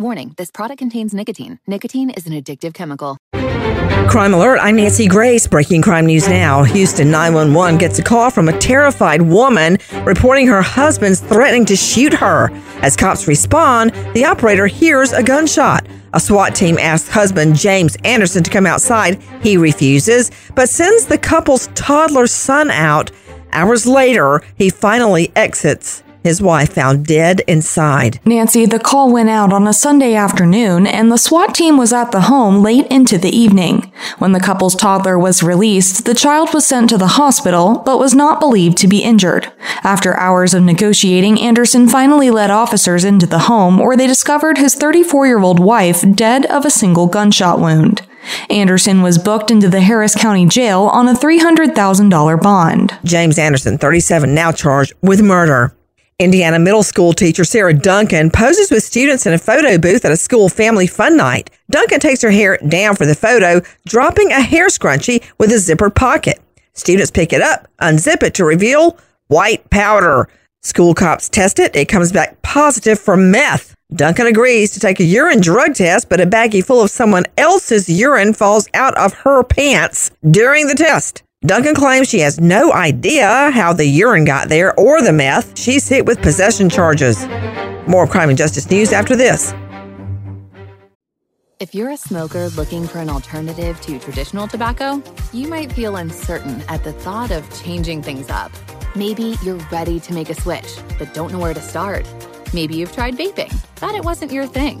Warning this product contains nicotine. Nicotine is an addictive chemical. Crime Alert, I'm Nancy Grace. Breaking crime news now. Houston 911 gets a call from a terrified woman reporting her husband's threatening to shoot her. As cops respond, the operator hears a gunshot. A SWAT team asks husband James Anderson to come outside. He refuses, but sends the couple's toddler son out. Hours later, he finally exits his wife found dead inside. Nancy, the call went out on a Sunday afternoon, and the SWAT team was at the home late into the evening. When the couple's toddler was released, the child was sent to the hospital, but was not believed to be injured. After hours of negotiating, Anderson finally led officers into the home where they discovered his 34 year old wife dead of a single gunshot wound. Anderson was booked into the Harris County Jail on a $300,000 bond. James Anderson, 37, now charged with murder. Indiana middle school teacher Sarah Duncan poses with students in a photo booth at a school family fun night. Duncan takes her hair down for the photo, dropping a hair scrunchie with a zippered pocket. Students pick it up, unzip it to reveal white powder. School cops test it. It comes back positive for meth. Duncan agrees to take a urine drug test, but a baggie full of someone else's urine falls out of her pants during the test. Duncan claims she has no idea how the urine got there or the meth. She's hit with possession charges. More crime and justice news after this. If you're a smoker looking for an alternative to traditional tobacco, you might feel uncertain at the thought of changing things up. Maybe you're ready to make a switch, but don't know where to start. Maybe you've tried vaping, but it wasn't your thing.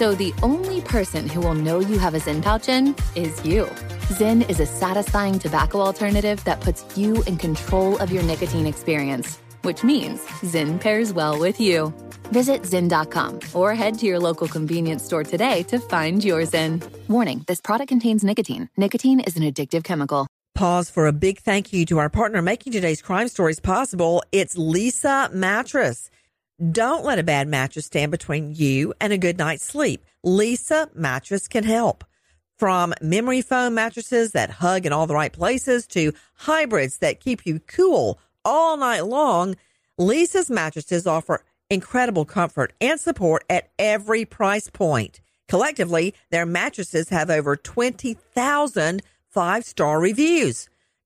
So the only person who will know you have a Zyn pouch in is you. Zyn is a satisfying tobacco alternative that puts you in control of your nicotine experience, which means Zyn pairs well with you. Visit Zyn.com or head to your local convenience store today to find your Zyn. Warning this product contains nicotine. Nicotine is an addictive chemical. Pause for a big thank you to our partner making today's crime stories possible. It's Leesa Mattress. Don't let a bad mattress stand between you and a good night's sleep. Leesa Mattress can help. From memory foam mattresses that hug in all the right places to hybrids that keep you cool all night long, Leesa's mattresses offer incredible comfort and support at every price point. Collectively, their mattresses have over 20,000 five star reviews.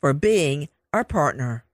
for being our partner.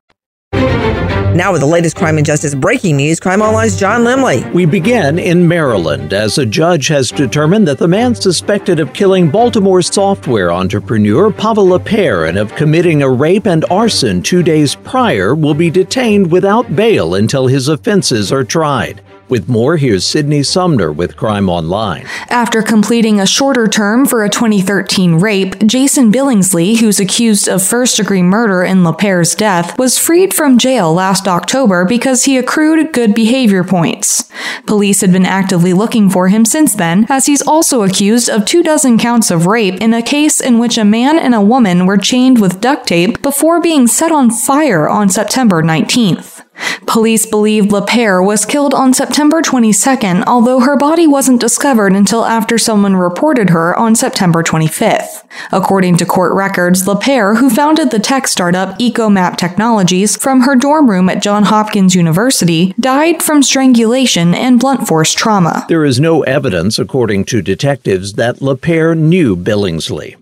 Now, with the latest crime and justice breaking news, Crime Online's John Limley. We begin in Maryland as a judge has determined that the man suspected of killing Baltimore software entrepreneur Pava LaPere and of committing a rape and arson two days prior will be detained without bail until his offenses are tried. With more, here's Sydney Sumner with Crime Online. After completing a shorter term for a 2013 rape, Jason Billingsley, who's accused of first degree murder in LaPere's death, was freed from jail last October because he accrued good behavior points. Police had been actively looking for him since then, as he's also accused of two dozen counts of rape in a case in which a man and a woman were chained with duct tape before being set on fire on September 19th. Police believe LaPere was killed on September 22nd, although her body wasn't discovered until after someone reported her on September 25th. According to court records, LaPere, who founded the tech startup EcoMap Technologies from her dorm room at Johns Hopkins University, died from strangulation and blunt force trauma. There is no evidence, according to detectives, that LaPere knew Billingsley.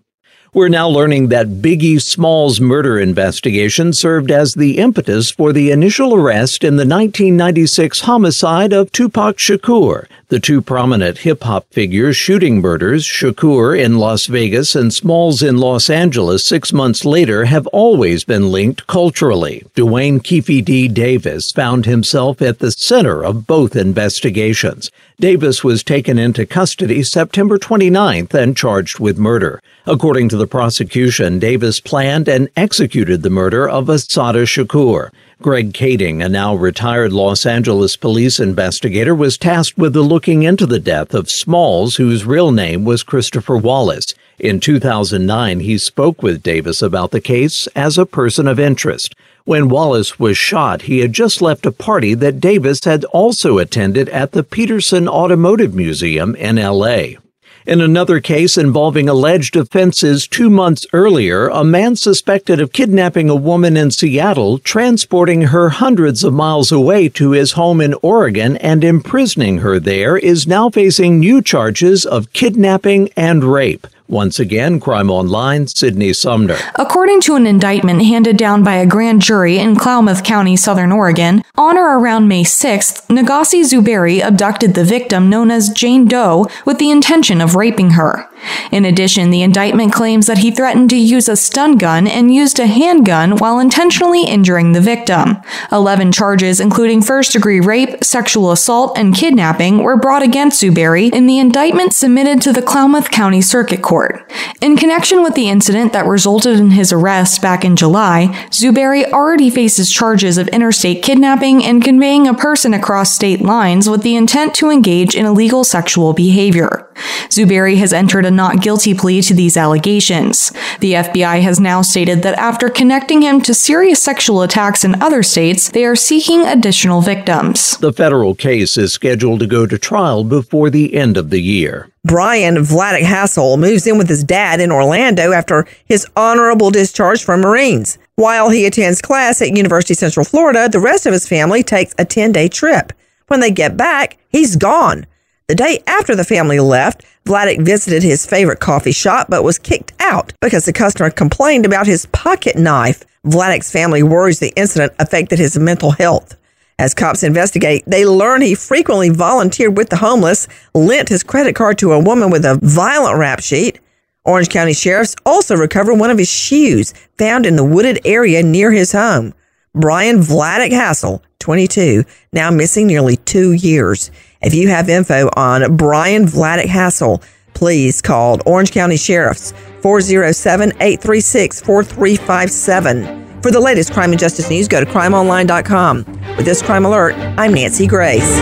We're now learning that Biggie Smalls murder investigation served as the impetus for the initial arrest in the 1996 homicide of Tupac Shakur. The two prominent hip hop figures shooting murders, Shakur in Las Vegas and Smalls in Los Angeles six months later, have always been linked culturally. Duane Keffe D. Davis found himself at the center of both investigations. Davis was taken into custody September 29th and charged with murder. According to the prosecution, Davis planned and executed the murder of Assata Shakur. Greg Kading, a now retired Los Angeles police investigator, was tasked with looking into the death of Smalls, whose real name was Christopher Wallace. In 2009, he spoke with Davis about the case as a person of interest. When Wallace was shot, he had just left a party that Davis had also attended at the Petersen Automotive Museum in LA. In another case involving alleged offenses two months earlier, a man suspected of kidnapping a woman in Seattle, transporting her hundreds of miles away to his home in Oregon, and imprisoning her there, is now facing new charges of kidnapping and rape. Once again, Crime Online, Sydney Sumner. According to an indictment handed down by a grand jury in Klamath County, Southern Oregon, on or around May 6th, Negasi Zuberi abducted the victim known as Jane Doe with the intention of raping her. In addition, the indictment claims that he threatened to use a stun gun and used a handgun while intentionally injuring the victim. Eleven charges, including first degree rape, sexual assault, and kidnapping, were brought against Zuberi in the indictment submitted to the Klamath County Circuit Court. In connection with the incident that resulted in his arrest back in July, Zuberi already faces charges of interstate kidnapping and conveying a person across state lines with the intent to engage in illegal sexual behavior. Zuberi has entered a not guilty plea to these allegations. The FBI has now stated that after connecting him to serious sexual attacks in other states, they are seeking additional victims. The federal case is scheduled to go to trial before the end of the year. Brian Vladeck Hassel moves in with his dad in Orlando after his honorable discharge from Marines. While he attends class at University Central Florida, the rest of his family takes a 10 day trip. When they get back, he's gone. The day after the family left, Vladeck visited his favorite coffee shop but was kicked out because the customer complained about his pocket knife. Vladeck's family worries the incident affected his mental health. As cops investigate, they learn he frequently volunteered with the homeless, lent his credit card to a woman with a violent rap sheet. Orange County sheriffs also recover one of his shoes found in the wooded area near his home. Brian Vladeck Hassel, 22, now missing nearly two years. If you have info on Brian Vladeck Hassel, please call Orange County Sheriff's 407 836 4357. For the latest crime and justice news, go to crimeonline.com. With this crime alert, I'm Nancy Grace.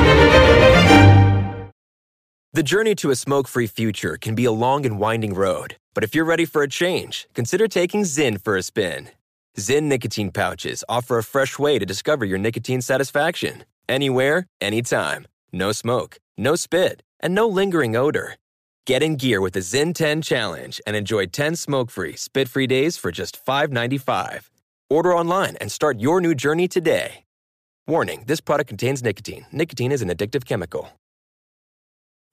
The journey to a smoke free future can be a long and winding road, but if you're ready for a change, consider taking Zyn for a spin. Zyn nicotine pouches offer a fresh way to discover your nicotine satisfaction anywhere, anytime. No smoke, no spit, and no lingering odor. Get in gear with the Zyn 10 Challenge and enjoy 10 smoke free, spit free days for just $5.95. Order online and start your new journey today. Warning this product contains nicotine. Nicotine is an addictive chemical.